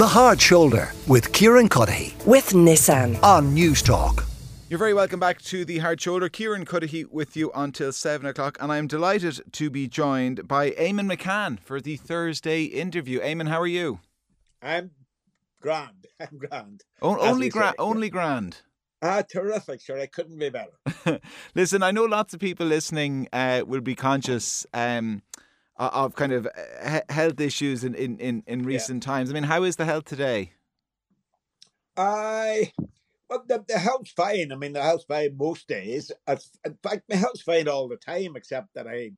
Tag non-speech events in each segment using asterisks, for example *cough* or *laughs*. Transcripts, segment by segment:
The Hard Shoulder with Kieran Cuddihy with Nissan on News Talk. You're very welcome back to the Hard Shoulder. Kieran Cuddihy with you until 7 o'clock, and I'm delighted to be joined by Eamonn McCann for the Thursday interview. Eamonn, how are you? I'm grand. *laughs* I'm grand. O- only grand. Only *laughs* grand. Ah, terrific, sure. I couldn't be better. *laughs* Listen, I know lots of people listening uh, will be conscious um, of kind of uh, health issues in, in, in, in recent yeah. times. I mean, how is the health today? I well, the, the health's fine. I mean, the health's fine most days. In fact, my health's fine all the time, except that I,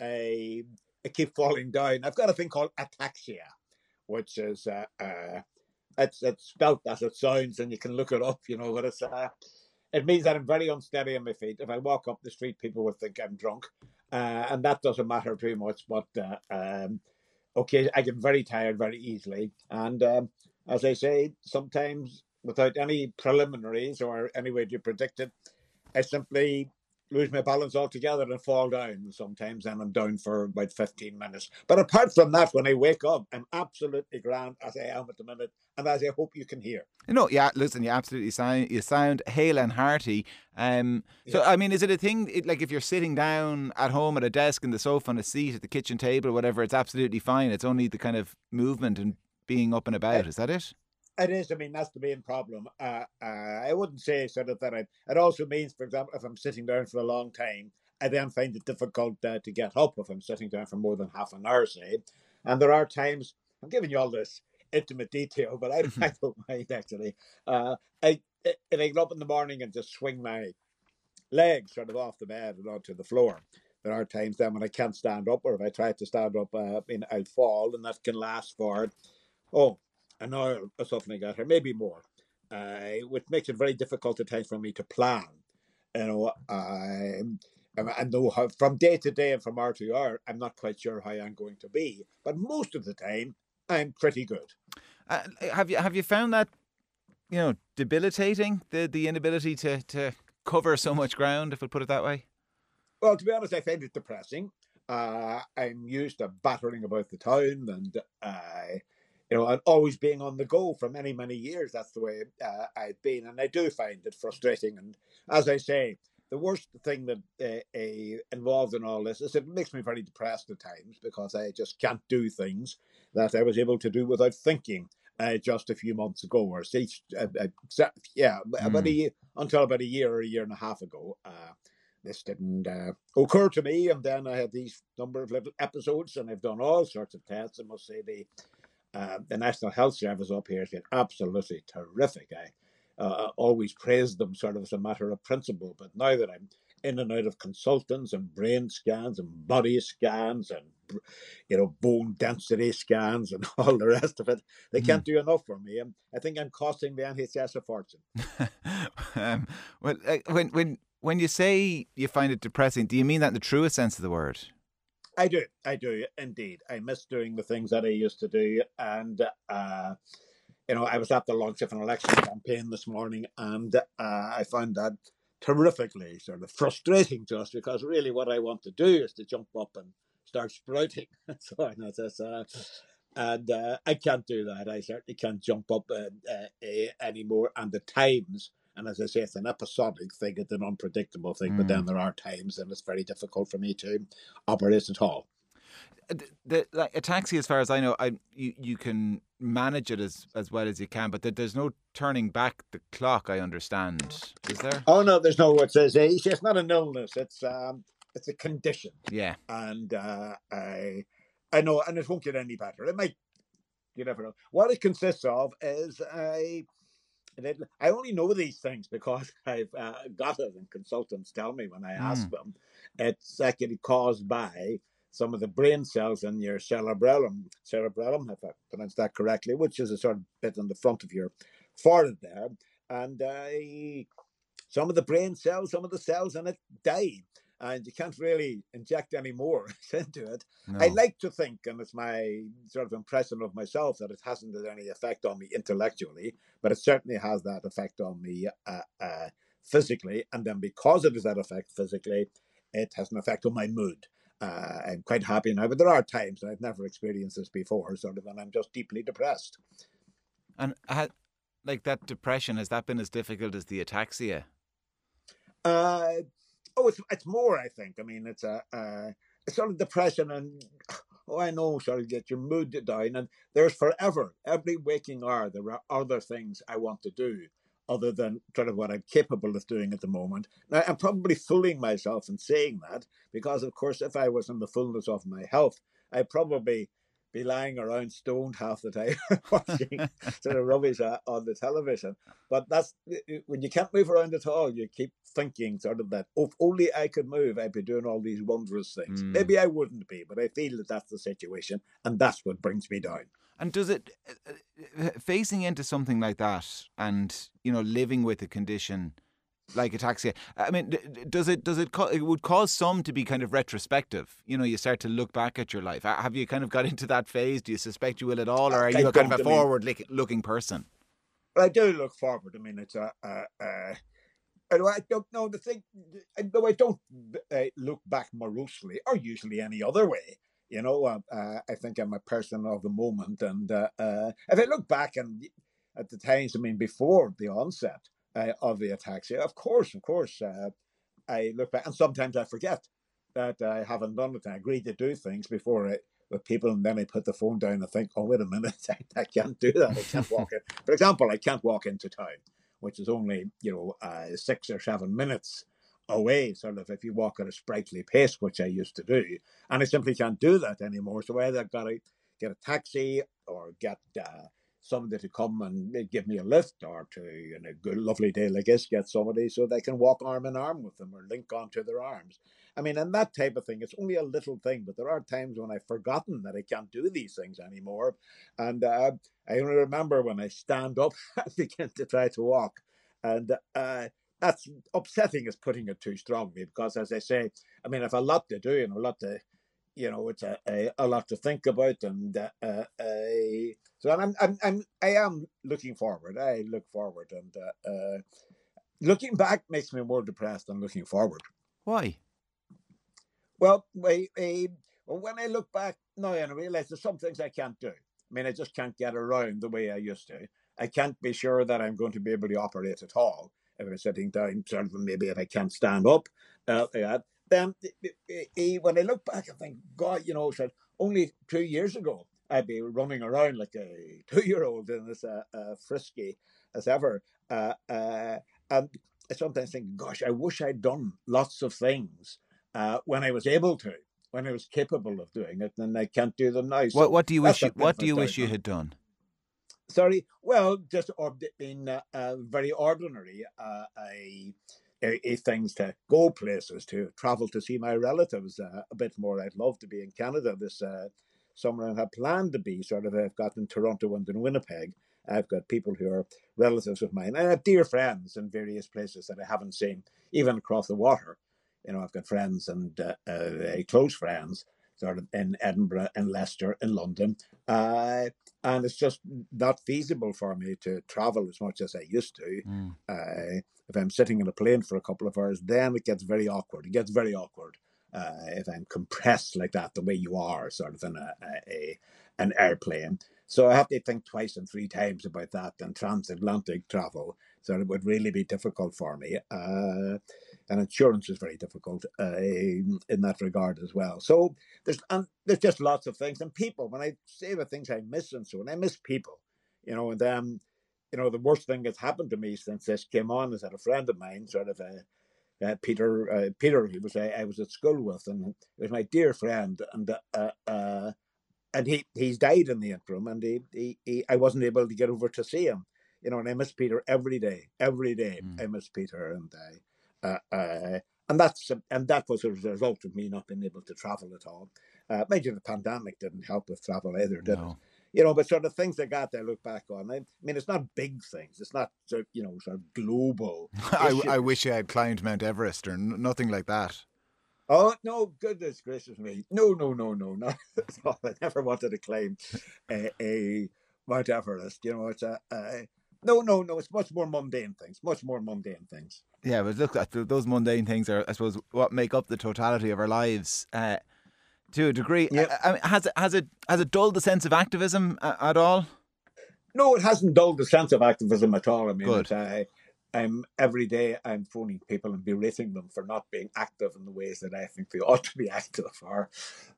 I, I keep falling down. I've got a thing called ataxia, which is uh, uh, it's it's spelt as it sounds, and you can look it up. You know what it's. Uh, it means that I'm very unsteady on my feet. If I walk up the street, people will think I'm drunk, uh, and that doesn't matter too much. But uh, um, okay, I get very tired very easily, and um, as I say, sometimes without any preliminaries or any way to predict it. I simply lose my balance altogether and fall down sometimes, and I'm down for about 15 minutes. But apart from that, when I wake up, I'm absolutely grand as I am at the minute, and as I hope you can hear. No, yeah, listen, you absolutely sound you sound hale and hearty. Um, so, yeah. I mean, is it a thing it, like if you're sitting down at home at a desk, in the sofa, on a seat, at the kitchen table, whatever, it's absolutely fine. It's only the kind of movement and being up and about. Is that it? It is. I mean, that's the main problem. Uh, uh, I wouldn't say sort of that. I, it also means, for example, if I'm sitting down for a long time, I then find it difficult uh, to get up if I'm sitting down for more than half an hour, say. And there are times, I'm giving you all this intimate detail, but I, mm-hmm. *laughs* I don't mind actually. Uh, I, if I get up in the morning and just swing my legs sort of off the bed and onto the floor, there are times then when I can't stand up, or if I try to stand up, uh, I mean, I'll fall, and that can last for, oh, an hour or something like that, or maybe more, uh, which makes it very difficult at times for me to plan. You know, I, I know how, from day to day and from hour to hour, I'm not quite sure how I'm going to be, but most of the time, I'm pretty good. Uh, have you have you found that you know debilitating the the inability to to cover so much ground, if we put it that way? Well, to be honest, I find it depressing. Uh, I'm used to battering about the town, and I you know, and always being on the go for many, many years. That's the way uh, I've been, and I do find it frustrating. And as I say, the worst thing that uh, uh, involved in all this is it makes me very depressed at times because I just can't do things that I was able to do without thinking uh, just a few months ago, or say, uh, uh, yeah, mm. about a hmm. year, until about a year or a year and a half ago. this didn't occur to me, and then I had these number of little episodes, and I've done all sorts of tests. I must say the uh, the National Health Service up here has been absolutely terrific. I uh, always praised them sort of as a matter of principle, but now that I'm in and out of consultants and brain scans and body scans and you know bone density scans and *laughs* all the rest of it, they mm. can't do enough for me. And I think I'm costing the NHS a fortune. *laughs* um, well, uh, when when when you say you find it depressing, do you mean that in the truest sense of the word? I do. I do indeed. I miss doing the things that I used to do. And, uh, you know, I was at the launch of an election campaign this morning and uh, I found that terrifically sort of frustrating just because really what I want to do is to jump up and start sprouting. *laughs* so I know uh, and uh, I can't do that. I certainly can't jump up uh, uh, anymore. And the times and as I say, it's an episodic thing, it's an unpredictable thing. Mm. But then mm. there are times and it's very difficult for me to operate at all. The, the, like ataxia, as far as I know, I you, you can manage it as as well as you can, but there's no turning back the clock. I understand. Is there? Oh no, there's no. It's it's, it's not an illness. It's um, it's a condition. Yeah. And uh, I I know, and it won't get any better. It might. You never know. What it consists of is a I only know these things because *laughs* I've uh, got it, and consultants tell me when I ask mm. them. It's actually caused by some of the brain cells in your cerebellum, cerebellum, if I pronounce that correctly, which is a sort of bit on the front of your forehead there, and uh, some of the brain cells, some of the cells in it die and you can't really inject any more *laughs* into it. No. I like to think, and it's my sort of impression of myself, that it hasn't had any effect on me intellectually, but it certainly has that effect on me uh, uh, physically. And then because it has that effect physically, it has an effect on my mood. Uh, I'm quite happy now, but there are times I've never experienced this before, sort of, and I'm just deeply depressed. And ha, like that depression, has that been as difficult as the ataxia? Uh, oh, it's it's more. I think. I mean, it's a it's sort of depression and oh, I know, sort of get your mood down. And there's forever every waking hour there are other things I want to do other than sort of what I'm capable of doing at the moment. Now, I'm probably fooling myself in saying that because, of course, if I was in the fullness of my health, I'd probably be lying around stoned half the time *laughs* watching *laughs* sort of rubbish on the television. But that's when you can't move around at all, you keep thinking sort of that, if only I could move, I'd be doing all these wondrous things. Mm. Maybe I wouldn't be, but I feel that that's the situation, and that's what brings me down. And does it, uh, uh, facing into something like that and, you know, living with a condition, like a ataxia. I mean, does it does it it would cause some to be kind of retrospective? You know, you start to look back at your life. Have you kind of got *laughs* into that phase? Do you suspect you will at all, or are you kind of a forward looking person? I do look forward. I mean, it's a. a, a I don't know the thing. Though I don't uh, look back morosely, or usually any other way. You know, uh, uh, I think I'm a person of the moment, and uh, uh, if I look back and at the times, I mean, before the onset, uh, of the ataxia. Of course, of course, uh, I look back, and sometimes I forget that I haven't done it. I agreed to do things before I, with people, and then I put the phone down and think, oh, wait a minute, *laughs* I, I can't do that. I can't walk in. For example, I can't walk into town, which is only, you know, uh, six or seven minutes away, sort of, if you walk at a sprightly pace, which I used to do. And I simply can't do that anymore. So either I've got to get a taxi or get uh, somebody to come and give me a lift or to, in a good, lovely day like this, get somebody so they can walk arm in arm with them or link onto their arms. I mean, and that type of thing, it's only a little thing, but there are times when I've forgotten that I can't do these things anymore. And uh, I only remember when I stand up *laughs* and begin to try to walk. And uh, that's upsetting is putting it too strongly because, as I say, I mean, I've a lot to do and a lot to you know it's a, a, a lot to think about and uh, uh, so I'm, I'm I'm I am looking forward I look forward and uh, uh, looking back makes me more depressed than looking forward. Why? Well I, I, when I look back now and I realize there's some things I can't do. I mean I just can't get around the way I used to. I can't be sure that I'm going to be able to operate at all if I'm sitting down sort of maybe if I can't stand up uh, then when I look back, I think, God, you know, said only two years ago, I'd be running around like a two-year-old in as uh, uh, frisky as ever. Uh, uh, and I sometimes think, gosh, I wish I'd done lots of things uh, when I was able to, when I was capable of doing it, and I can't do them now. So what, what do you wish? You, what do you wish you had done? Sorry, well, just in uh, very ordinary. I things to go places, to travel to see my relatives uh, a bit more. I'd love to be in Canada this uh, summer and have planned to be. Sort of, I've got in Toronto and in Winnipeg. I've got people who are relatives of mine. I have dear friends in various places that I haven't seen, even across the water. You know, I've got friends and uh, uh, close friends sort of in Edinburgh, in Leicester, in London. Uh, and it's just not feasible for me to travel as much as I used to. Mm. Uh, if I'm sitting in a plane for a couple of hours, then it gets very awkward. It gets very awkward uh, if I'm compressed like that, the way you are, sort of in a, a, an airplane. So I have to think twice and three times about that. And transatlantic travel, so it would really be difficult for me. Uh, and insurance is very difficult uh, in, that regard as well. So there's and there's just lots of things and people. When I say the things I miss and so, and I miss people, you know, and then you know the worst thing that's happened to me since this came on is that a friend of mine, sort of a uh, Peter, uh, Peter, he was I, I was at school with, and he was my dear friend, and uh, uh, and he he's died in the interim, and he, he, he I wasn't able to get over to see him, you know, and I miss Peter every day, every day. Mm. I miss Peter, and I uh, uh, and that's and that was a result of me not being able to travel at all. Uh, maybe the pandemic didn't help with travel either, did no. it? You know, but sort of things like that I look back on. I, mean, it's not big things. It's not you know sort of global. *laughs* I, I, wish I had climbed Mount Everest or n- nothing like that. Oh no! Goodness gracious me! No, no, no, no, *laughs* no! I never wanted to climb a, a Mount Everest. You know, it's a, a no, no, no. It's much more mundane things. Much more mundane things. Yeah, but look, those mundane things are, I suppose, what make up the totality of our lives. Uh, to a degree, yeah. I, I mean, has it has it has it dulled the sense of activism at all? No, it hasn't dulled the sense of activism at all. I mean, Good. I, I'm every day I'm phoning people and berating them for not being active in the ways that I think they ought to be *laughs* active or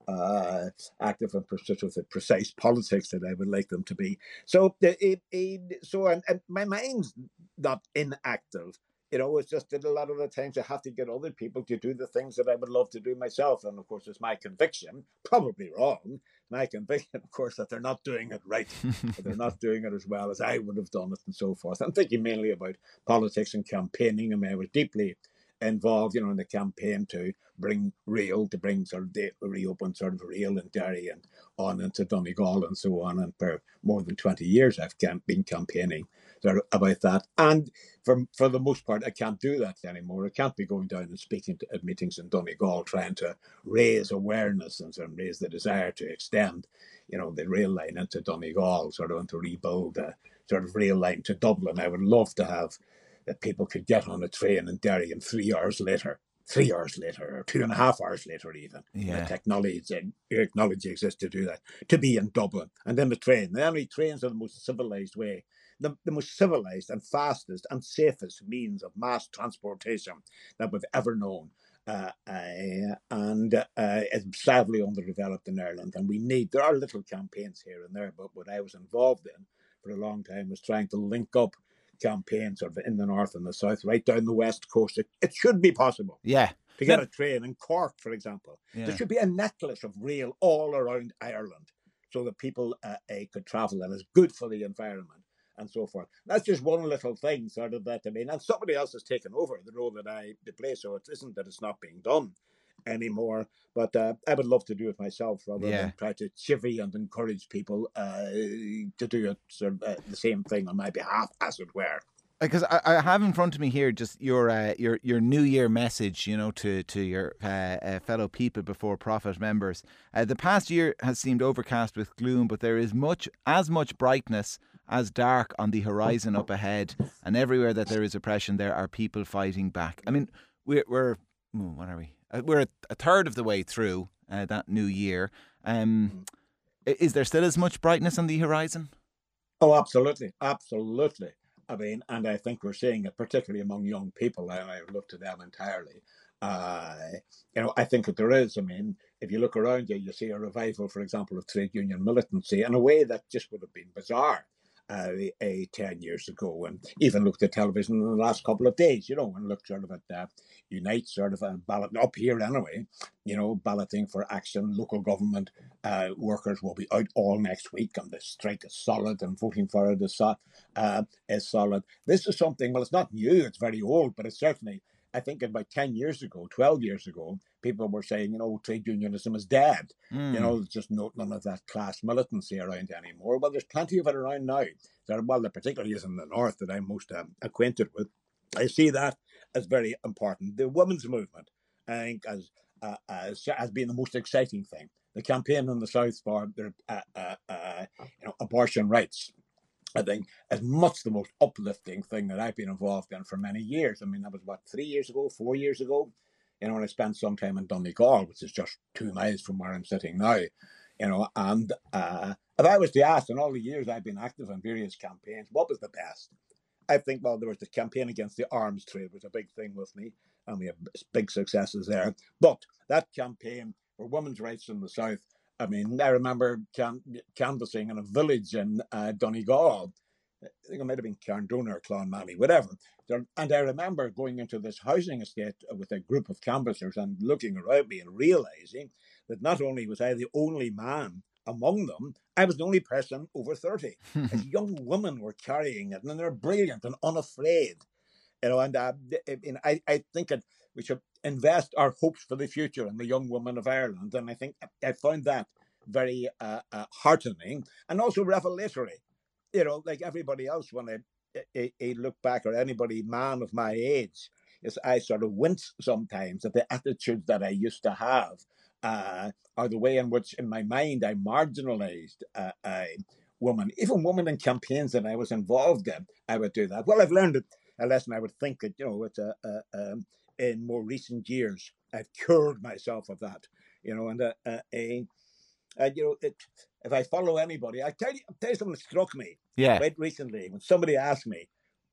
uh, active in pursuit of the precise politics that I would like them to be. So, it, it, so and, and my mind's not inactive. You know, it's just that a lot of the times I have to get other people to do the things that I would love to do myself. And of course, it's my conviction, probably wrong, my conviction, of course, that they're not doing it right, that they're not doing it as well as I would have done it, and so forth. I'm thinking mainly about politics and campaigning. I mean, I was deeply involved, you know, in the campaign to bring Real, to bring sort of the reopen sort of Real and Derry and on into Donegal and so on. And for more than 20 years, I've been campaigning about that. And for, for the most part, I can't do that anymore. I can't be going down and speaking to, at meetings in Donegal trying to raise awareness and sort of raise the desire to extend, you know, the rail line into Donegal, sort of, and to rebuild a sort of rail line to Dublin. I would love to have that people could get on a train in Derry and three hours later, three hours later, or two and a half hours later, even. Yeah. The technology, technology exists to do that, to be in Dublin. And then the train. The only trains are the most civilized way, the, the most civilized and fastest and safest means of mass transportation that we've ever known. Uh, uh, and uh, it's sadly underdeveloped in Ireland. And we need, there are little campaigns here and there, but what I was involved in for a long time was trying to link up campaigns sort of in the north and the south, right down the west coast. It, it should be possible. Yeah. To get a train in Cork, for example. Yeah. There should be a necklace of rail all around Ireland so that people uh, uh, could travel and it's good for the environment and so forth. That's just one little thing, sort of that I mean, and somebody else has taken over the role that I play, so it isn't that it's not being done anymore. But uh, I would love to do it myself rather Yeah. than try to chivvy and encourage people uh, to do it sort of uh, the same thing on my behalf, as it were. because I, I have in front of me here just your uh, your your New Year message, you know, to to your uh, uh, fellow people before profit members. Uh, the past year has seemed overcast with gloom, but there is much as much brightness as dark on the horizon up *laughs* ahead, and everywhere that there is oppression, there are people fighting back. I mean, we're we're oh, what are we? Uh, we're a, third of the way through uh, that new year. Um, is there still as much brightness on the horizon? Oh, absolutely, absolutely. I mean, and I think we're seeing it particularly among young people. And I look to them entirely. Uh, you know, I think that there is. I mean, if you look around you, you see a revival, for example, of trade union militancy in a way that just would have been bizarre uh, a, 10 years ago. And even looked at television in the last couple of days, you know, and looked sort of at uh, Unite, sort of a ballot up here anyway, you know, balloting for action. Local government uh, workers will be out all next week, and the strike is solid, and voting for it is, so, uh, is solid. This is something, well, it's not new, it's very old, but it's certainly. I think about 10 years ago, 12 years ago, people were saying, you know, trade unionism is dead. Mm. You know, there's just no, none of that class militancy around anymore. Well, there's plenty of it around now. There, well, there particularly is in the north that I'm most um, acquainted with. I see that as very important. The women's movement, I think, as uh, as has been the most exciting thing. The campaign in the south for their uh, uh, uh, you know abortion rights. I think is much the most uplifting thing that I've been involved in for many years. I mean, that was what three years ago, four years ago. You know, and I spent some time in Donegal, which is just two miles from where I'm sitting now. You know, and uh, if I was to ask, in all the years I've been active in various campaigns, what was the best? I think, well, there was the campaign against the arms trade, was a big thing with me, and we have big successes there. But that campaign for women's rights in the South, I mean, I remember can- canvassing in a village in uh, Donegal. I think it might have been Carndonagh or Clonmany, whatever. And I remember going into this housing estate with a group of canvassers and looking around me and realizing that not only was I the only man among them, I was the only person over 30. *laughs* As young women were carrying it, and they're brilliant and unafraid. You know, and uh, I, I, I think that we should invest our hopes for the future in the young women of Ireland. And I think I found that very uh, uh, heartening and also revelatory. You know, like everybody else, when I, I, I look back, or anybody, man of my age, is I sort of wince sometimes at the attitudes that I used to have, uh, or the way in which, in my mind, I marginalized uh, a woman, even women in campaigns that I was involved in. I would do that. Well, I've learned a lesson. I would think that you know, it's a, a, um, in more recent years, I've cured myself of that. You know, and uh, uh, a And you know, it, if I follow anybody, I tell you, I tell you something that struck me Yeah. quite recently when somebody asked me,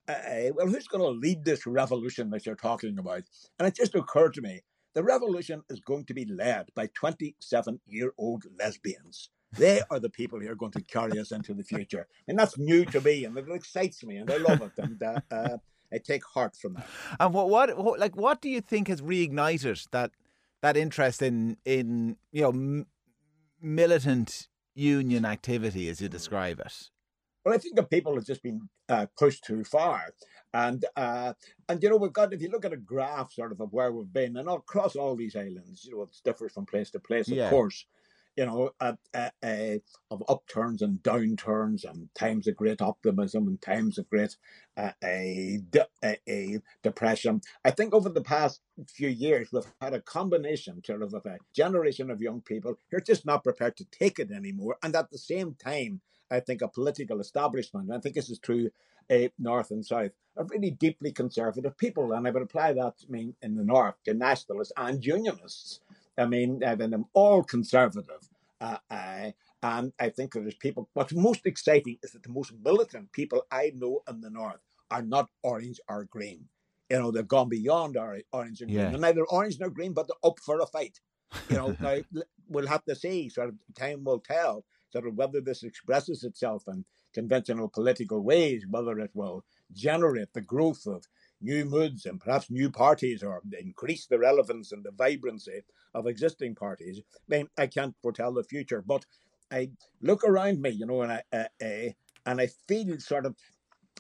uh, "Well, who's going to lead this revolution that you're talking about?" And it just occurred to me, the revolution is going to be led by 27-year-old lesbians. They are the people who are going to carry us into the future, and that's new to me, and it excites me, and I love it, and uh, uh, I take heart from that. And what, what, what, like, what do you think has reignited that that interest in in you know m- militant union activity, as you describe it? Well, I think that people have just been uh, pushed too far, and uh, and you know we've got if you look at a graph sort of of where we've been, and across all these islands, you know it differs from place to place, of Yeah. course. You know, uh, uh, uh, of upturns and downturns, and times of great optimism and times of great uh, a, de- a, a depression. I think over the past few years we've had a combination sort of of a generation of young people who are just not prepared to take it anymore, and at the same time I think a political establishment, I think this is true uh, north and south, are really deeply conservative people. And I would apply that, I mean, in the north to nationalists and unionists. I mean, uh, them all conservative. Uh, uh, and I think that there's people, what's most exciting is that the most militant people I know in the north are not orange or green. You know, they've gone beyond orange and green. Yeah. They're neither orange nor green, but they're up for a fight. You know, *laughs* now we'll have to see, sort of, time will tell sort of whether this expresses itself in conventional political ways, whether it will generate the growth of new moods and perhaps new parties or increase the relevance and the vibrancy of existing parties. I mean, I can't foretell the future, but I look around me, you know, and I uh, uh, and I feel sort of.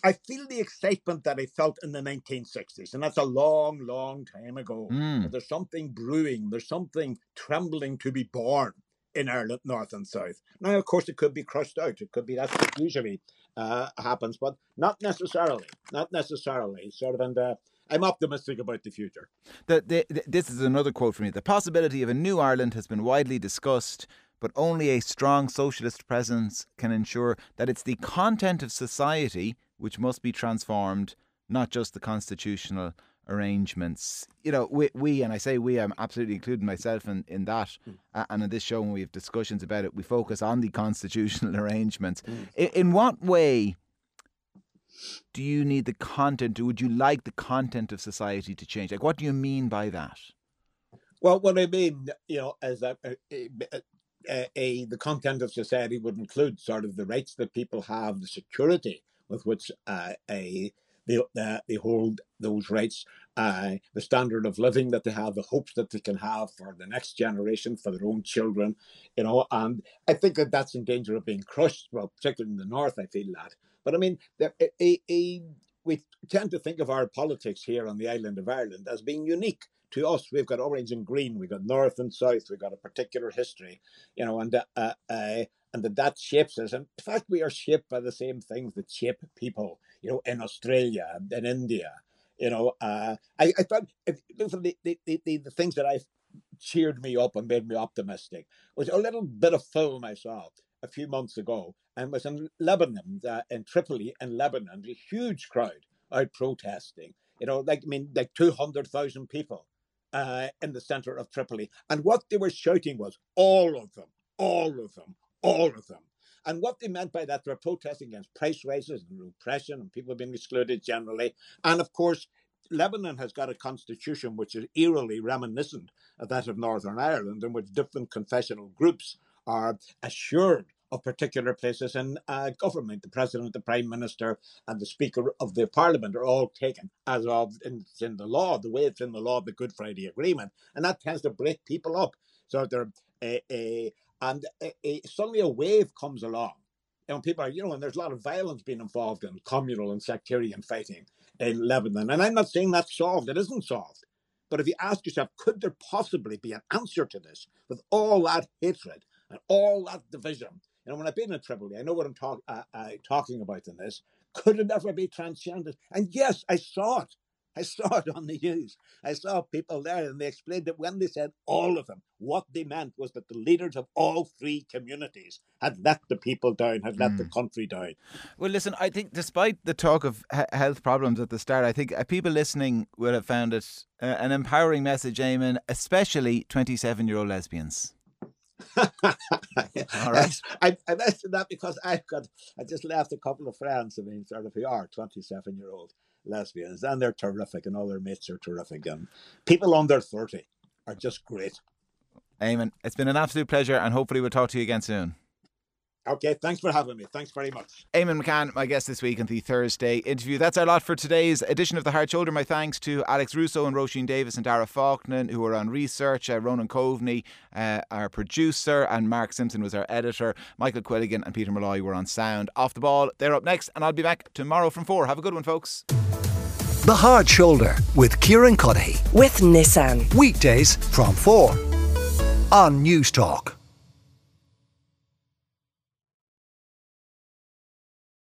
I feel the excitement that I felt in the 1960s, and that's a long, long time ago. Mm. There's something brewing, there's something trembling to be born in Ireland, North and South. Now, of course, it could be crushed out. It could be that's what usually uh, happens, but not necessarily. Not necessarily. Sort of, and uh, I'm optimistic about the future. The, the, the- this is another quote from you. The possibility of a new Ireland has been widely discussed, but only a strong socialist presence can ensure that it's the content of society which must be transformed, not just the constitutional arrangements. You know, we, we and I say we, I'm absolutely including myself in, in that. Uh, and in this show, when we have discussions about it, we focus on the *laughs* constitutional arrangements. In, in what way do you need the content? Would you like the content of society to change? Like, what do you mean by that? Well, what I mean, you know, is that uh, uh, uh, a, the content of society would include sort of the rights that people have, the security with which uh, a they, uh, they hold those rights, uh, the standard of living that they have, the hopes that they can have for the next generation, for their own children, you know. And I think that that's in danger of being crushed. Well, particularly in the north, I feel that. But I mean, a, a, we tend to think of our politics here on the island of Ireland as being unique to us. We've got orange and green, we've got north and south, we've got a particular history, you know, and uh, uh, and that that shapes us. And in fact, we are shaped by the same things that shape people, you know, in Australia and in India. You know, uh, I, I thought if, the, the, the, the things that I cheered me up and made me optimistic was a little bit of film I saw a few months ago and was in Lebanon, uh, in Tripoli in Lebanon, a huge crowd out protesting. You know, like I mean, like two hundred thousand people uh, in the center of Tripoli, and what they were shouting was all of them, all of them, all of them. And what they meant by that, they were protesting against price raises and repression and people being excluded generally. And of course, Lebanon has got a constitution which is eerily reminiscent of that of Northern Ireland, in which different confessional groups are assured of particular places in uh, government. The president, the prime minister, and the speaker of the parliament are all taken as of in, in the law, the way it's in the law, of the Good Friday Agreement, and that tends to break people up. So they're a, a and a, a, suddenly a wave comes along. Know, people are, you know, and there's a lot of violence being involved in communal and sectarian fighting in Lebanon. And I'm not saying that's solved, it isn't solved. But if you ask yourself, could there possibly be an answer to this with all that hatred and all that division? You know, when I've been in Tripoli, I know what I'm talk, uh, uh, talking about in this. Could it ever be transcended? And yes, I saw it. I saw it on the news. I saw people there, and they explained that when they said all of them, what they meant was that the leaders of all three communities had let the people down, had let the country down. Well, listen, I think despite the talk of he- health problems at the start, I think uh, people listening will have found it uh, an empowering message, Eamonn, especially 27 year old lesbians. *laughs* All right. I, I mentioned that because I've got, I just left a couple of friends, I mean, sort of who are 27 year old lesbians, and they're terrific, and all their mates are terrific. And people under 30 are just great. Eamonn, it's been an absolute pleasure, and hopefully we'll talk to you again soon. Okay, thanks for having me. Thanks very much. Eamonn McCann, my guest this week in the Thursday interview. That's our lot for today's edition of The Hard Shoulder. My thanks to Alex Russo and Roisin Davis and Dara Faulkner, who are on research, uh, Ronan Coveney, uh, our producer, and Mark Simpson was our editor. Michael Quilligan and Peter Malloy were on sound. Off the ball, they're up next, and I'll be back tomorrow from four. Have a good one, folks. The Hard Shoulder with Kieran Cuddihy. With Nissan. Weekdays from 4 on Newstalk.